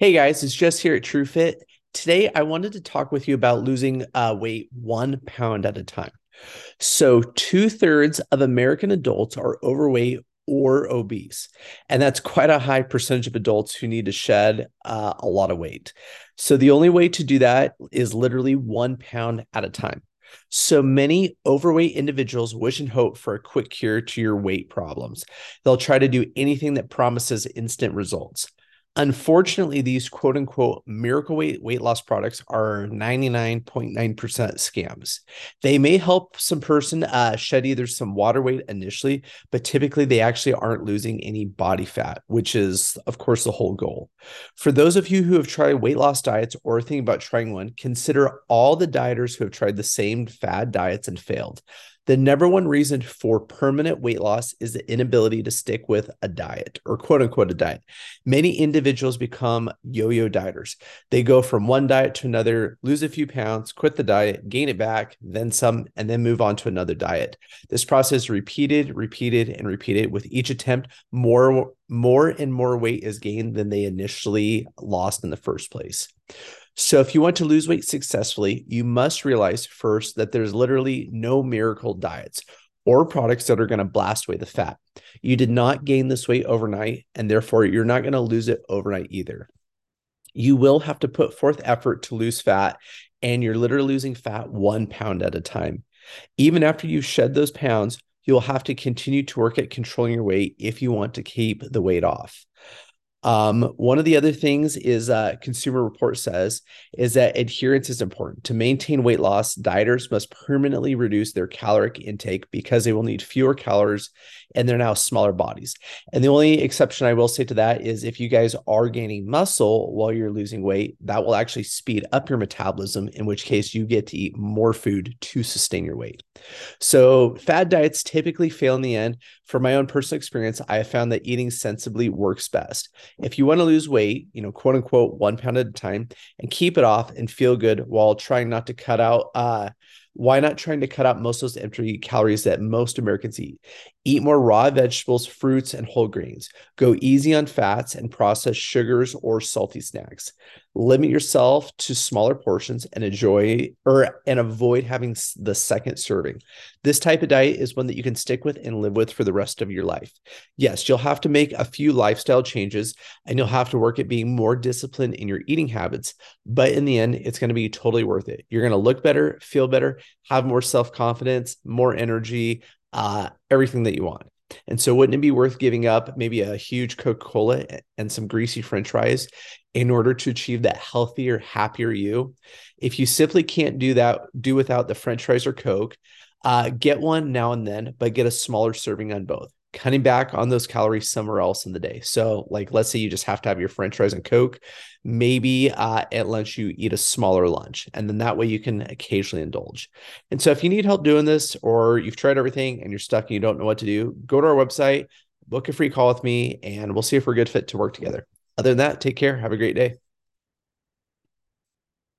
Hey guys, it's Jess here at TrueFit. Today, I wanted to talk with you about losing uh, weight one pound at a time. So, two thirds of American adults are overweight or obese, and that's quite a high percentage of adults who need to shed uh, a lot of weight. So, the only way to do that is literally one pound at a time. So many overweight individuals wish and hope for a quick cure to your weight problems. They'll try to do anything that promises instant results. Unfortunately, these quote unquote miracle weight weight loss products are 99.9% scams. They may help some person uh, shed either some water weight initially, but typically they actually aren't losing any body fat, which is, of course, the whole goal. For those of you who have tried weight loss diets or thinking about trying one, consider all the dieters who have tried the same fad diets and failed. The number one reason for permanent weight loss is the inability to stick with a diet or quote unquote a diet. Many individuals become yo yo dieters. They go from one diet to another, lose a few pounds, quit the diet, gain it back, then some, and then move on to another diet. This process repeated, repeated, and repeated. With each attempt, more, more and more weight is gained than they initially lost in the first place. So, if you want to lose weight successfully, you must realize first that there's literally no miracle diets or products that are going to blast away the fat. You did not gain this weight overnight, and therefore you're not going to lose it overnight either. You will have to put forth effort to lose fat, and you're literally losing fat one pound at a time. Even after you shed those pounds, you'll have to continue to work at controlling your weight if you want to keep the weight off. Um, one of the other things is uh, Consumer Report says is that adherence is important. To maintain weight loss, dieters must permanently reduce their caloric intake because they will need fewer calories and they're now smaller bodies. And the only exception I will say to that is if you guys are gaining muscle while you're losing weight, that will actually speed up your metabolism, in which case you get to eat more food to sustain your weight. So, fad diets typically fail in the end. For my own personal experience, I have found that eating sensibly works best. If you want to lose weight, you know, quote unquote, one pound at a time and keep it off and feel good while trying not to cut out uh, why not trying to cut out most of those empty calories that most Americans eat? Eat more raw vegetables, fruits, and whole grains. Go easy on fats and processed sugars or salty snacks. Limit yourself to smaller portions and enjoy or and avoid having the second serving. This type of diet is one that you can stick with and live with for the rest of your life. Yes, you'll have to make a few lifestyle changes and you'll have to work at being more disciplined in your eating habits, but in the end, it's going to be totally worth it. You're going to look better, feel better, have more self-confidence, more energy, uh, everything that you want. And so, wouldn't it be worth giving up maybe a huge Coca Cola and some greasy French fries in order to achieve that healthier, happier you? If you simply can't do that, do without the French fries or Coke, uh, get one now and then, but get a smaller serving on both cutting back on those calories somewhere else in the day. So, like, let's say you just have to have your French fries and Coke. Maybe uh, at lunch you eat a smaller lunch, and then that way you can occasionally indulge. And so, if you need help doing this, or you've tried everything and you're stuck and you don't know what to do, go to our website, book a free call with me, and we'll see if we're a good fit to work together. Other than that, take care. Have a great day.